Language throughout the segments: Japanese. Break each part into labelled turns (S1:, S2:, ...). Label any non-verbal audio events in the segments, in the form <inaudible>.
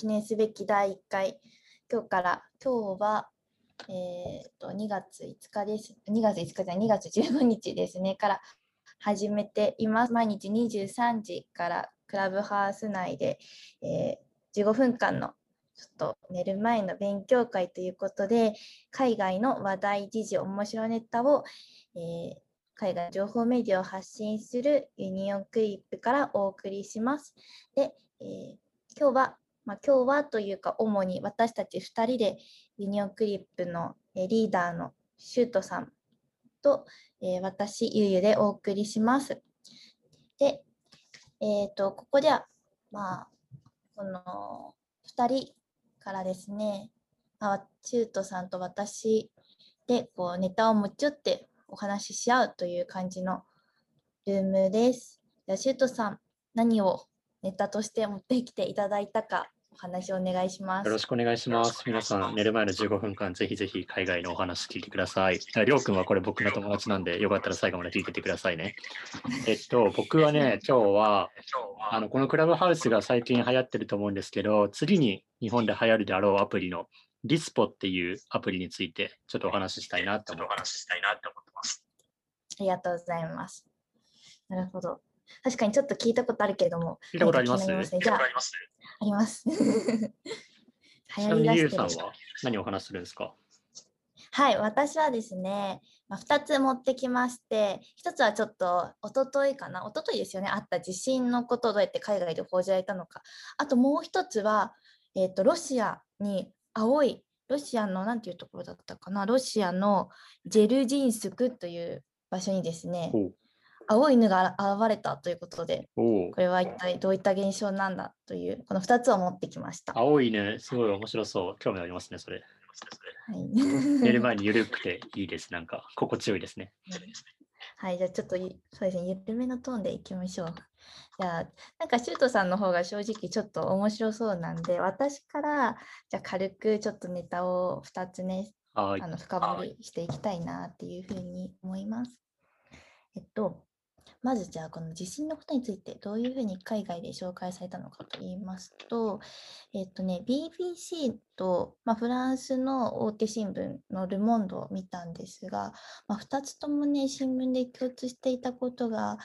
S1: 記念すべき第1回、今日から、今日は、えー、と2月5日です。2月5日じゃない、2月15日ですね、から始めています。毎日23時からクラブハウス内で、えー15分間のちょっと寝る前の勉強会ということで、海外の話題、時事、面白ネタを、えー海外情報メディアを発信するユニオンクリップからお送りします。で、えー今日は、まあ、今日はというか、主に私たち2人でユニオンクリップのリーダーのシュートさんと、えー私、ゆうゆでお送りします。で、えっ、と、ここでは、まあ、この2人からですね、まあ、シュートさんと私でこうネタを持ち寄ってお話しし合うという感じのルームです。じゃシュートさん、何をネタとして持ってきていただいたか、お話をお願いします。
S2: よろしくお願いします。皆さん、寝る前の15分間、ぜひぜひ海外のお話聞いてください。ありょうくんはこれ僕の友達なんで、よかったら最後まで聞いててくださいね。えっと、僕はね、今日は、あのこのクラブハウスが最近流行ってると思うんですけど、次に日本で流行るであろうアプリのリスポっていうアプリについて、ちょっとお話ししたいなと思ってます。
S1: ありがとうございます。なるほど。確かにちょっと聞いたことあるけれども、
S2: 聞いたことあります？
S1: ね。じゃあ、あります。<laughs>
S2: ちなみにゆうさんは何をお話しするんですか？
S1: はい、私はですね、まあ、2つ持ってきまして、1つはちょっと一昨日かな、一昨日ですよね、あった地震のことをどうやって海外で報じられたのか。あともう1つは、えっとロシアに青い、ロシアのなんていうところだったかな、ロシアのジェルジンスクという場所にですね、青い犬が現れたということで、これは一体どういった現象なんだという、この2つを持ってきました。は
S2: 青いね、すごい面白そう。興味ありますね、それ。
S1: い
S2: 寝る前に <laughs> 緩くていいです。なんか、心地よいですね。
S1: はい、じゃあちょっとゆそうですね、緩めのトーンでいきましょう。じゃあ、なんかシュートさんの方が正直ちょっと面白そうなんで、私からじゃあ軽くちょっとネタを2つね、
S2: はい
S1: あ。の深掘りしていきたいなっていうふうに思います。えっと、まずじゃあこの地震のことについてどういうふうに海外で紹介されたのかと言いますと、えっとね、BBC と、まあ、フランスの大手新聞のル・モンドを見たんですが、まあ、2つともね、新聞で共通していたことが、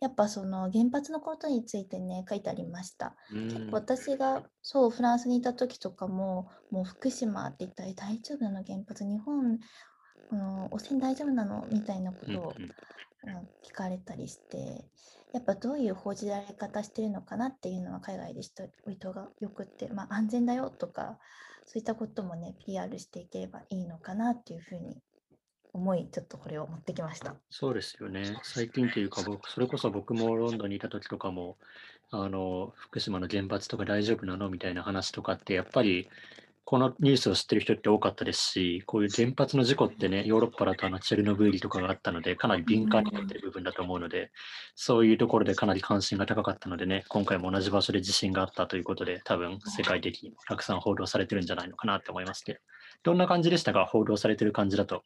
S1: やっぱその原発のことについてね、書いてありました。
S2: うん。
S1: 私がそうフランスにいた時とかももう福島って一体大丈夫なの？原発日本この汚染大丈夫なの？みたいなこ
S2: うん
S1: とを、うん聞かれたりしてやっぱどういう報じられ方してるのかなっていうのは海外でしておいがよくって、まあ、安全だよとかそういったこともね PR していければいいのかなっていうふうに思いちょっとこれを持ってきました。
S2: そうですよね。最近というか、僕、それこそ僕もロンドンにいた時とかも、あの、福島の原発とか大丈夫なのみたいな話とかって、やっぱり、このニュースを知ってる人って多かったですし、こういう原発の事故ってね、ヨーロッパだとあのチェルノブイリとかがあったので、かなり敏感になってる部分だと思うので、そういうところでかなり関心が高かったのでね、今回も同じ場所で地震があったということで、多分世界的にたくさん報道されてるんじゃないのかなって思いますけど、どんな感じでしたか、報道されてる感じだと。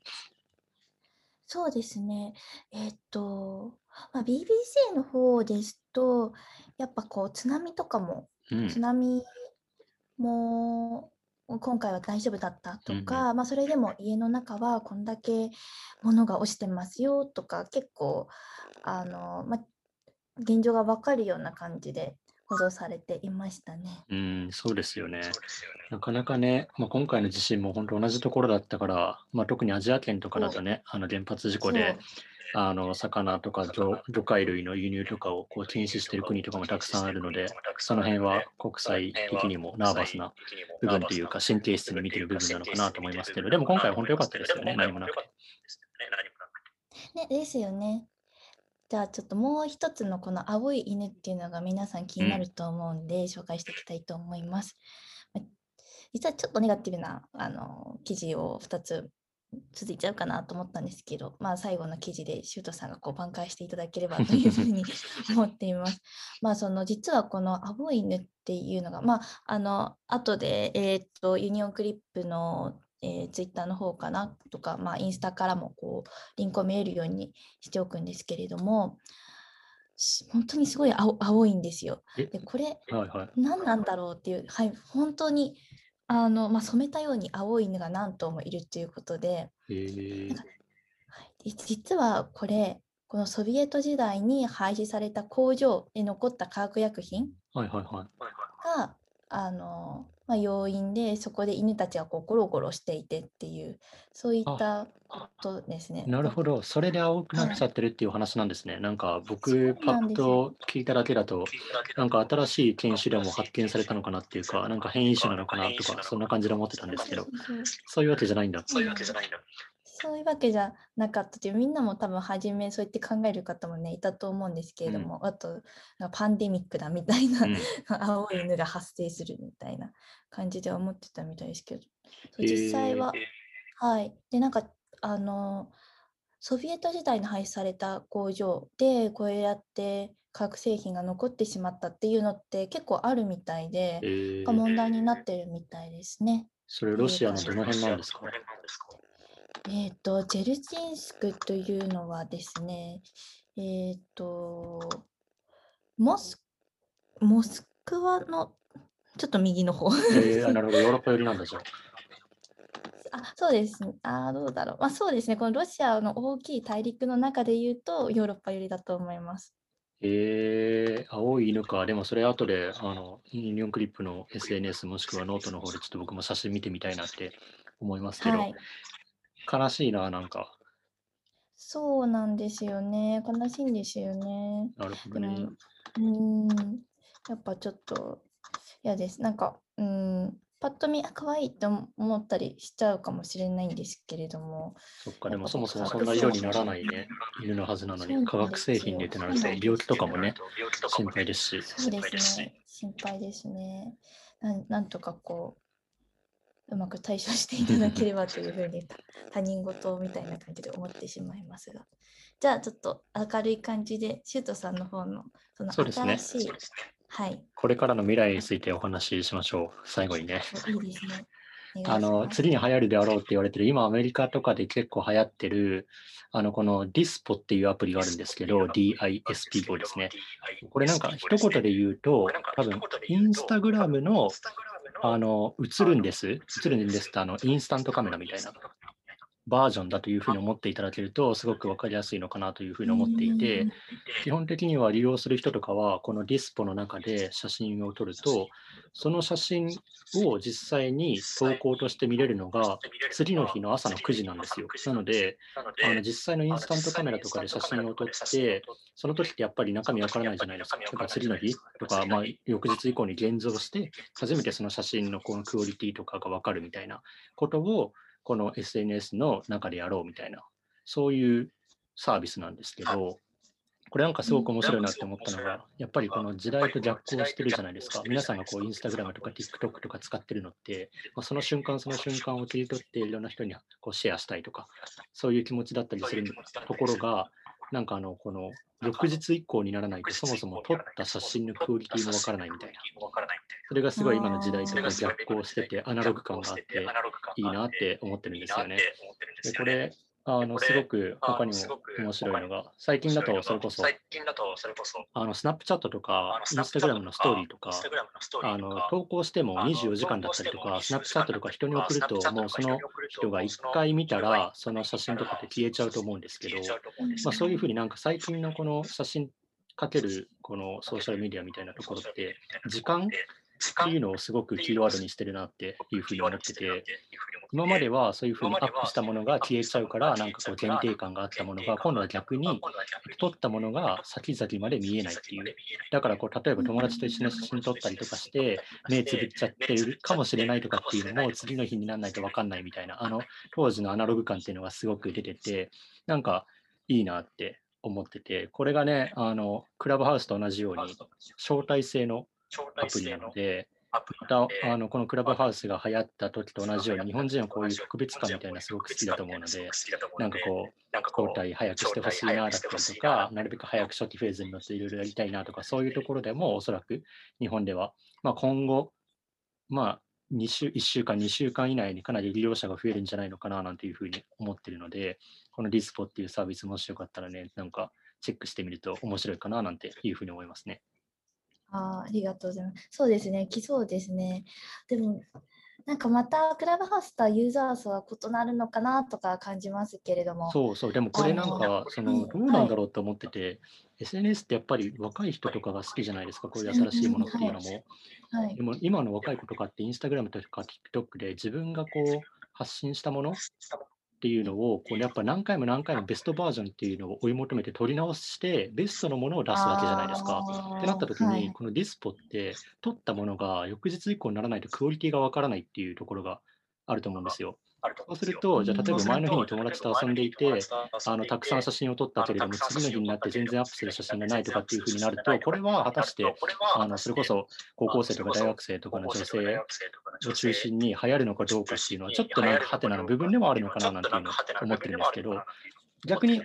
S1: そうですね。えっと、まあ、BBC の方ですと、やっぱこう津波とかも、
S2: うん
S1: 津。波も今回は大丈夫だった？と
S2: うんうん
S1: か、まあ、それでも家の中はこんだけ物が落ちてますよとか、結構、あの、まあ、現状がわかるような感じで報道されていましたね。
S2: うん、そうですよね。なかなかね、まあ、今回の地震も本当同じところだったから、まあ、特にアジア圏とかだとね、あの原発事故で、あの魚とか魚魚介類の輸入とかをこう禁止している国とかもたくさんあるので、その辺は国際的にもナーバスな部分というか、神経質に見てる部分なのかなと思いますけど、でも今回は本当良かったですよね、何もなくて。
S1: ね、ですよね。じゃあちょっともう一つのこの青い犬っていうのが皆さん気になると思うんで、紹介していきたいと思います。ま実はちょっとネガティブなあの記事を2つ続いちゃうかなと思ったんですけど、まあ最後の記事でシュートさんがこう挽回していただければというふうに <laughs> 思っています。まあその実はこの青い犬っていうのが、まああの後で、えーっとユニオンクリップのえー、ツイッターの方かなとか、まあ、インスタからもこうリンクを見えるようにしておくんですけれどもし本当にすごい青青いんですよ。
S2: え？
S1: でこれ
S2: はいはい。
S1: 何なんだろうっていう、はい、本当にあの、まあ、染めたように青い犬が何頭もいるということで、
S2: えー
S1: なんかはい、で実はこれこのソビエト時代に廃止された工場で残った化学薬品
S2: はいはいはい。
S1: があの、まあ、要因でそこで犬たちがこうゴロゴロしていてっていうそういったことですね。
S2: なるほど。それで青くなっちゃってるっていう話なんですね。なんか僕、パッと聞いただけだと、なんか新しい犬種でも発見されたのかなっていうか、なんか変異種なのかなとか、そんな感じで思ってたんですけど
S1: そ、う
S2: いうわけじゃないんだ。
S1: そういうわけじゃないそういうわけじゃなかったというみんなも多分初めそうやって考える方もねいたと思うんですけれども、あとなんかパンデミックだみたいな、
S2: うん。<laughs>
S1: 青い犬が発生するみたいな感じで思ってたみたいですけど実際は、はい。でなんかあのソビエト時代に廃止された工場でこうやって化学製品が残ってしまったっていうのって結構あるみたいで、
S2: えー。
S1: が問題になってるみたいですね。
S2: それロシアのどの辺なんですか？
S1: えっ、と、ジェルジンスクというのはですね、えっ、と、モス、モスクワのちょっと右の方。
S2: えー、あなるほど、ヨーロッパ寄りなんだじゃあ。<laughs>
S1: あ、そうですね。あー、どうだろう。まあそうですね。このロシアの大きい大陸の中で言うと、ヨーロッパ寄りだと思います。
S2: えー、青い犬か。でもそれ後で、あの、ユニオンクリップの SNS もしくはノートの方でちょっと僕も写真見てみたいなって思いますけど、
S1: はい。
S2: 悲しいな、なんか。
S1: そうなんですよね。悲しいんですよね。
S2: なるほどね。
S1: うーん、やっぱちょっと嫌です。なんか、うーん、パッと見、あ、可愛いって思思ったりしちゃうかもしれないんですけれども、
S2: そっか、でもそもそも
S1: 化
S2: そんな色にならないね、犬のはずなのに、化学製品でってなると病気とかもね、心配ですし。
S1: そうですね、心配ですね。なんなんとかこう、うまく対処していただければというふうに、た <laughs> 他人事みたいな感じで思ってしまいますが。じゃあ、ちょっと明るい感じで、シュートさんの方の、その
S2: そうですね
S1: 新しい、はい、
S2: これからの未来についてお話ししましょう、最後にね。
S1: いいですね。
S2: あの次に流行るであろうって言われてる、今アメリカとかで結構流行ってる、あのこの DISPO っていうアプリがあるんですけど、DISPO ですね。これなんか一言で言うと、多分インスタグラムのあの映るんです、映るんですってあのインスタントカメラみたいな。バージョンだというふうに思っていただけると、すごく分かりやすいのかなというふうに思っていて、基本的には利用する人とかは、このディスポの中で写真を撮ると、その写真を実際に投稿として見れるのが、次の日の朝の9時なんですよ。なので、あの実際のインスタントカメラとかで写真を撮って、その時ってやっぱり中身わからないじゃないですか。だから次の日とか、まあ、翌日以降に現像して、初めてその写真のこのクオリティとかがわかるみたいなことを、この SNS の中でやろうみたいな、そういうサービスなんですけど、これなんかすごく面白いなって思ったのが、やっぱりこの時代と逆行してるじゃないですか。皆さんがこうインスタグラムとか TikTok とか使ってるのって、まあ、その瞬間その瞬間を切り取っていろんな人にこうシェアしたいとか、そういう気持ちだったりするところが、なんかあの、この翌日以降にならないと、そもそも撮った写真のクオリティもわからないみたいな。それがすごい今の時代と逆行してて、アナログ感があって、いいなって思ってるんですよね。でこれ、あのすごく他にも面白いのが、最近だとそれこそ、あのスナップチャットとか、インスタグラムのストーリーとか、あの投稿しても24時間だったりとか、スナップチャットとか人に送ると、もうその人が1回見たら、その写真とかって消えちゃうと思うんですけど、まあ、そういうふうになんか最近のこの写真かけるこのソーシャルメディアみたいなところって、時間っていうのをすごくキーワードにしてるなっていうふうに思ってて、今まではそういうふうにアップしたものが消えちゃうから、なんかこう限定感があったものが、今度は逆に撮ったものが先々まで見えないっていう。だからこう、例えば友達と一緒に写真撮ったりとかして、目つぶっちゃってるかもしれないとかっていうのも、次の日にならないと分かんないみたいな、あの当時のアナログ感っていうのがすごく出てて、なんかいいなって思ってて、これがね、あのクラブハウスと同じように招待制のアプリなので、またあのこのクラブハウスが流行った時と同じように、日本人はこういう特別感みたいなすごく好きだと思うので、なんかこう、交代早くしてほしいなだったりとか、なるべく早く初期フェーズに乗っていろいろやりたいなとか、そういうところでもおそらく日本では、まあ、今後、まあ2週、1週間、2週間以内にかなり利用者が増えるんじゃないのかななんていうふうに思ってるので、このディスポっていうサービスもしよかったらね、なんかチェックしてみると面白いかななんていうふうに思いますね。
S1: あありがとうございます。そうですね、来そうですね。でも、なんかまたクラブハウスとはユーザー数は異なるのかなとか感じますけれども。
S2: そうそう、でもこれなんか、そのどうなんだろうと思ってて、はい、SNS ってやっぱり若い人とかが好きじゃないですか、こういう新しいものっていうのも。はい、でも今の若い子とかってインスタグラムとか TikTok で自分がこう発信したものっていうのを、こうやっぱ何回も何回もベストバージョンっていうのを追い求めて取り直して、ベストのものを出すわけじゃないですか。ってなった時に、はい、このディスポって取ったものが翌日以降にならないとクオリティがわからないっていうところがあると思うんですよ。そうすると、じゃあ例えば前の日に友達と遊んでいて、あのたくさん写真を撮ったけれども、次の日になって全然アップする写真がないとかっていうふうになると、これは果たして、あのそれこそ高校生とか大学生とかの女性を中心に流行るのかどうかっていうのは、ちょっとなんかハテナの部分でもあるのかななんていうのを思ってるんですけど、逆に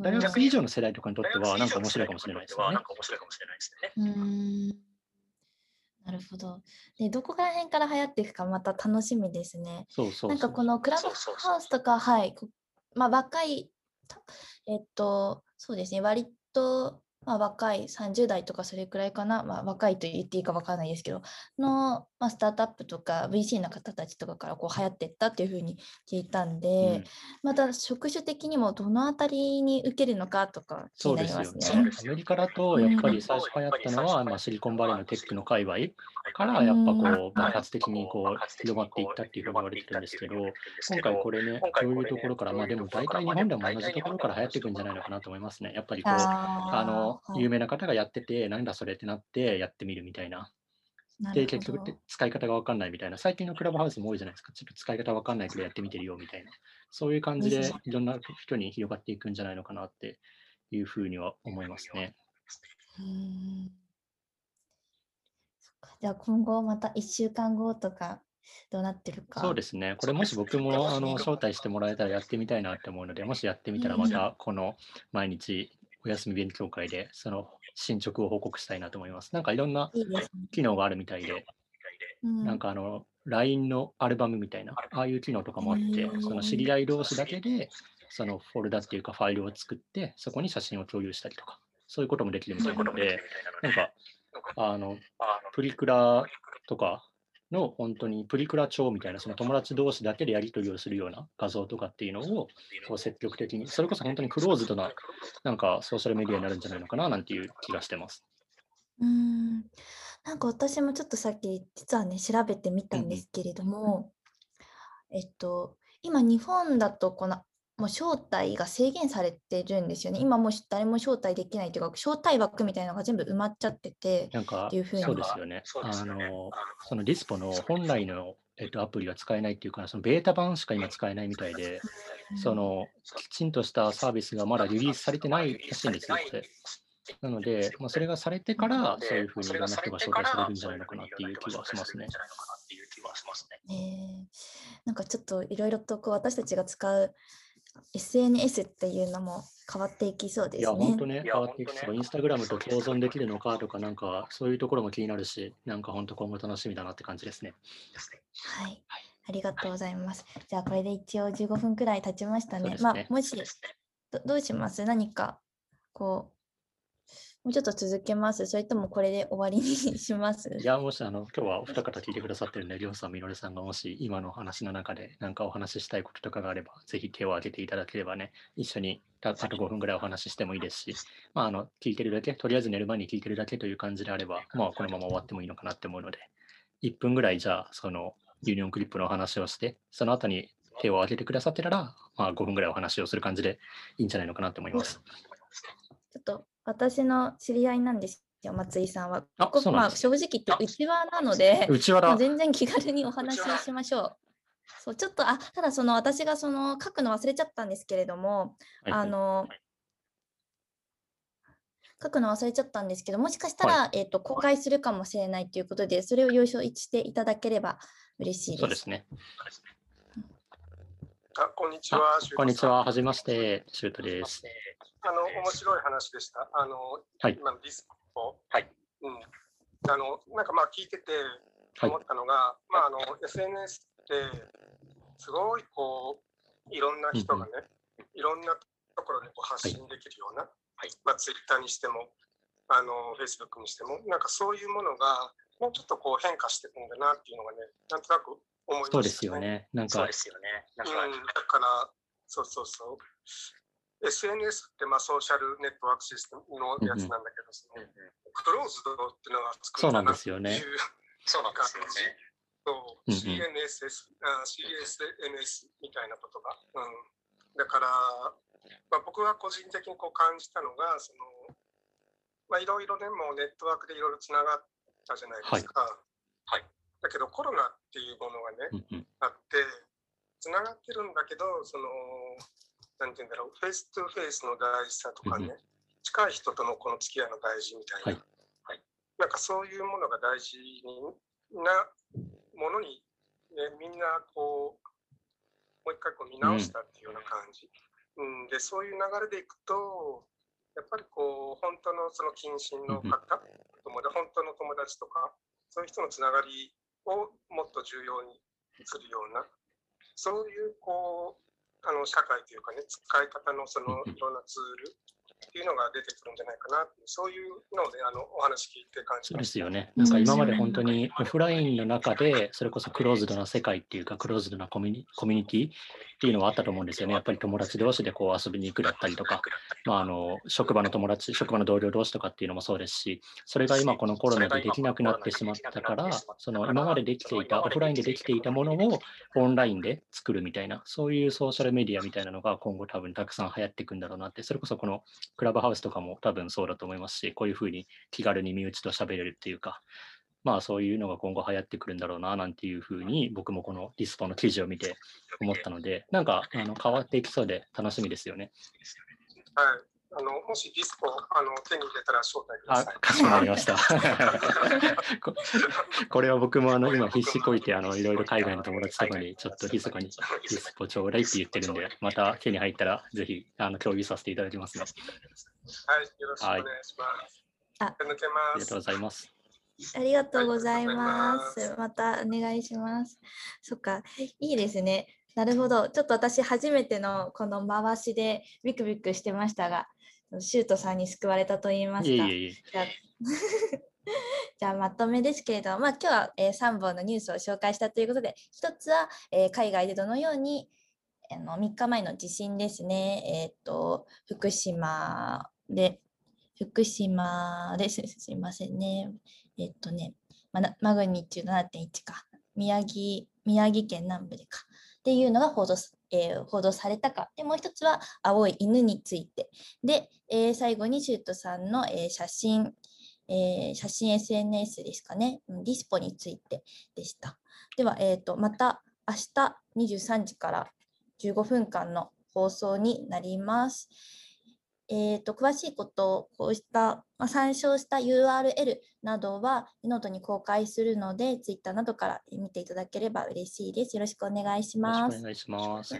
S2: 大学生以上の世代とかにとっては、なんか面白いかもしれないですよね。
S1: うんなるほど。で、どこら辺から流行っていくかまた楽しみですね。
S2: そうそう
S1: なんかこのクラブハウスとか、はい、まあ若い、えっと、そうですね、割とまあ、若い30代とかそれくらいかな、まあ、若いと言っていいか分からないですけど、の、まあ、スタートアップとか VC の方たちとかからこう流行っていったっていうふうに聞いたんで、うん、また職種的にもどのあたりに受けるのかとか気になりますね。すね
S2: アメリカだとやっぱり最初流行ったのは、まあ、シリコンバレーのテックの界隈からやっぱこう爆発的にこう広まっていったっていうふうに言われてるんですけど、今回これね、どういうところから、まあでも大体日本でも同じところから流行っていくんじゃないのかなと思いますね。やっぱりこう、あの、有名な方がやってて、なんだそれってなってやってみるみたいな。で、結局って使い方が分かんないみたいな、最近のクラブハウスも多いじゃないですか。ちょっと使い方分かんないけどやってみてるよみたいな。そういう感じでいろんな人に広がっていくんじゃないのかなっていうふうには思いますね。
S1: じゃあ今後また1週間後とかどうなってるか。
S2: そうですね。これもし僕もあの招待してもらえたらやってみたいなって思うので、もしやってみたらまたこの毎日お休み勉強会でその進捗を報告したいなと思います。なんかいろんな機能があるみたいで、なんかあの LINE のアルバムみたいな、ああいう機能とかもあって、その知り合い同士だけでそのフォルダっていうかファイルを作って、そこに写真を共有したりとか、そういうこともできるみたいなので、なんか、あの、プリクラとかの本当にプリクラ帳みたいな、その友達同士だけでやり取りをするような画像とかっていうのをこう積極的に、それこそ本当にクローズドななんかソーシャルメディアになるんじゃないのかななんていう気がしてます。
S1: うん。なんか私もちょっとさっき実はね調べてみたんですけれども、うん、えっと今日本だとこのもう招待が制限されてるんですよね。今もう誰も招待できないというか、招待枠みたいなのが全部埋まっちゃってて、
S2: なんか、そうですよね。あの、そのディスポの本来の、えっと、アプリが使えないっていうか、そのベータ版しか今使えないみたいで、その、きちんとしたサービスがまだリリースされてないらしいんですよって。なので、まあ、それがされてから、そういうふうにいろんな人が招待されるんじゃないのかなっていう気がしますね。
S1: えー、なんかちょっといろいろとこう私たちが使う SNS っていうのも変わっていきそうですね。いや、
S2: 本当ね、変わっていきそう。インスタグラムと共存できるのかとか、なんかそういうところも気になるし、なんか本当今後楽しみだなって感じですね。
S1: はい。ありがとうございます。じゃあ、これで一応15分くらい経ちましたね。ねまあ、もしど、どうします？何か、こう、もうちょっと続けます。それともこれで終わりにします？
S2: いや、もしあの、今日はお二方聞いてくださってるんで、りょうさん、みのりさんがもし今の話の中で何かお話ししたいこととかがあれば、ぜひ手を挙げていただければね、一緒にあと5分ぐらいお話ししてもいいですし、まあ、あの、聞いてるだけ、とりあえず寝る前に聞いてるだけという感じであれば、まあ、このまま終わってもいいのかなって思うので、1分ぐらいじゃあ、その、ユニオンクリップのお話をして、その後に手を挙げてくださってたら、まあ、5分ぐらいお話をする感じでいいんじゃないのかなと思います。
S1: ちょっと私の知り合いなんですよ、松井さんは。
S2: あ
S1: こまあ、正直言って内輪なので、
S2: 内輪
S1: 全然気軽にお話をしましょう。そうちょっとあただその私がその書くの忘れちゃったんですけれども、はい、あの、書くの忘れちゃったんですけど、もしかしたら、はい、えーと、公開するかもしれないということで、それを了承していただければ嬉しいです。
S2: そうですね。
S3: あこんにちは。
S2: こんにちは。はじめまして、シュートです。
S3: あの面白い話でした。あの、はい、今のディスコ、
S2: はい、
S3: うん、あのなんかまあ聞いてて思ったのが、はい、まああの SNS ってすごいこういろんな人がね、うん、いろんなところでこう発信できるような、はい。まあ、ツイッターにしても、あのフェイスブックにしても、なんかそういうものが、もうちょっとこう変化していくんだなっていうのがね、なんとなく思いました、ね、
S2: そうですよね。なんか、
S3: そうですよね。なんか、うん、だから、そうそうそう。SNS ってまあソーシャルネットワークシステムのやつなんだけど、そのクローズドっていうのが作
S2: るそうなんですよね。
S3: そうなんですよね。そう、CNSS、CSNS みたいなことが。うん、だから、まあ、僕は個人的にこう感じたのが、そのまあ、いろいろね、もうネットワークでいろいろつながったじゃないですか。はい。だけどコロナっていうものがね、あって、つながってるんだけど、その、なんて言うんだろう、フェイストゥフェイスの大事さとかね、うん、近い人とのこの付き合いの大事みたいな、はい。はい、なんかそういうものが大事なものに、ね、みんなこう、もう一回こう見直したっていうような感じ。うん、うん、で、そういう流れでいくと、やっぱりこう、本当のその近親の方、うん、本当の友達とか、そういう人のつながりをもっと重要にするような、そういうこう、あの社会というかね、使い方のそのいろんなツールっていうのが出てくるんじゃないかなそういうのであのお話聞いて感じ
S2: そうですよね。なんか今まで本当にオフラインの中で、それこそクローズドな世界っていうか、クローズドなコミュニコミュニティっていうのはあったと思うんですよね。やっぱり友達同士でこう遊びに行くだったりとか、まあ、あの職場の友達、職場の同僚同士とかっていうのもそうですし、それが今このコロナでできなくなってしまったから、その今までできていた、オフラインでできていたものをオンラインで作るみたいな、そういうソーシャルメディアみたいなのが今後多分たくさん流行っていくんだろうなって、それこそこのクラブハウスとかも多分そうだと思いますし、こういうふうに気軽に身内と喋れるっていうか、まあそういうのが今後流行ってくるんだろうななんていうふうに僕もこのディスポの記事を見て思ったので、なんかあの変わっていきそうで楽しみですよね。
S3: はい。あのもしディスコあの手に入れたら招待ください。
S2: かしこまりました。<laughs> これは僕もあの今必死こいてあのいろいろ海外の友達とかにちょっと密かにディスコちょうだいって言ってるんで、また手に入ったらぜひあの共有させていただきますね。
S3: はい、よろしくお願いします。ああ
S2: りがとうございます。
S1: ありがとうございます。またお願いします。そっか、いいですね。なるほど。ちょっと私、初めてのこの回しでビクビクしてましたが、シュートさんに救われたと言いますか。いえいえ <laughs> じゃあまとめですけれども、まあ、今日は、えー、3本のニュースを紹介したということで、1つは、えー、海外でどのようにあの3日前の地震ですね、えーと、福島で、福島です、すいませんね、えっとね、まマグニチュード7.1か、宮城宮城県南部でかっていうのが報道,、えー、報道されたか。で、もう一つは青い犬について。で、えー、最後にシュートさんの、えー、写真、えー、写真 SNS ですかね、ディスポについてでした。では、えーと、また明日23時から15分間の放送になります。えーと、詳しいことをこうした、まあ、参照した URL などはノートに公開するので、Twitter などから見ていただければ嬉しいです。よろしくお願いします。
S2: お願いします。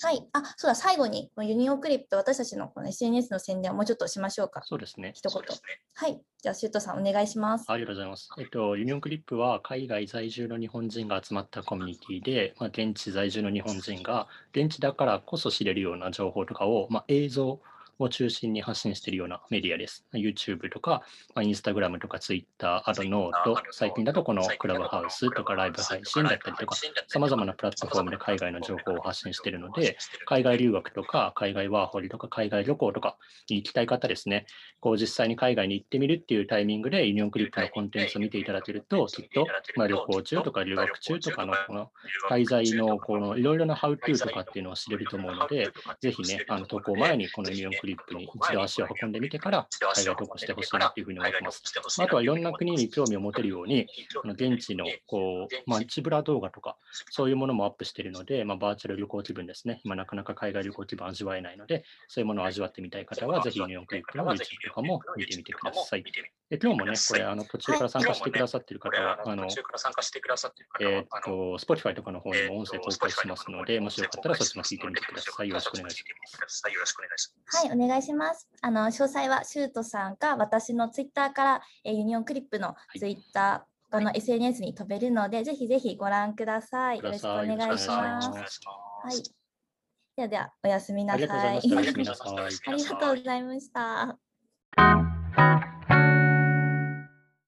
S1: はい。あ、そうだ、最後に、ユニオンクリップ、私たちのこの SNS の宣伝をもうちょっとしましょうか。
S2: そうですね。
S1: 一言。はい。じゃあ、シュートさん、お願いします。
S2: ありがとうございます。えっと、ユニオンクリップは、海外在住の日本人が集まったコミュニティで、まあ、現地在住の日本人が、現地だからこそ知れるような情報とかを、まあ、映像、を中心に発信しているようなメディアです。YouTube とか、まあ、Instagram とか Twitter、あと note、最近だとこのクラブハウスとかライブ配信だったりとか、さまざまなプラットフォームで海外の情報を発信しているので、海外留学とか、海外ワーホリとか、海外旅行とかに行きたい方ですね、こう実際に海外に行ってみるっていうタイミングでユニオンクリップのコンテンツを見ていただけると、きっと、まあ、旅行中とか留学中とかのこの滞在のこのいろいろなハウトゥーとかっていうのを知れると思うので、ぜひね、あの渡航前にこのユニオンクリップに一度足を運んでみてから海外渡航してほしいなというふうに思います。あとはいろんな国に興味を持てるように、現地のこう、まあ、街ブラ動画とか、そういうものもアップしているので、まあ、バーチャル旅行気分ですね。今なかなか海外旅行気分味わえないので、そういうものを味わってみたい方は、ぜひユニオンクリップの YouTube とかも見てみてください。で今日もね、これ、あの途中から参加してくださっている方は、あの、えっと、Spotify とかの方にも音声公開しますので、もしよかったらそっちも聞いてみてください。よろしくお願いします。
S1: はい、お願いします。あの詳細はシュートさんか私のツイッターから、えー、ユニオンクリップのツイッター、はい、の SNS に飛べるので、ぜひぜひご覧ください。よろしくお願いします。はい。ではでは、おやすみな
S2: ありがとうござい
S1: さい。
S2: ました。おやすみなさい。
S1: ありがとうございました。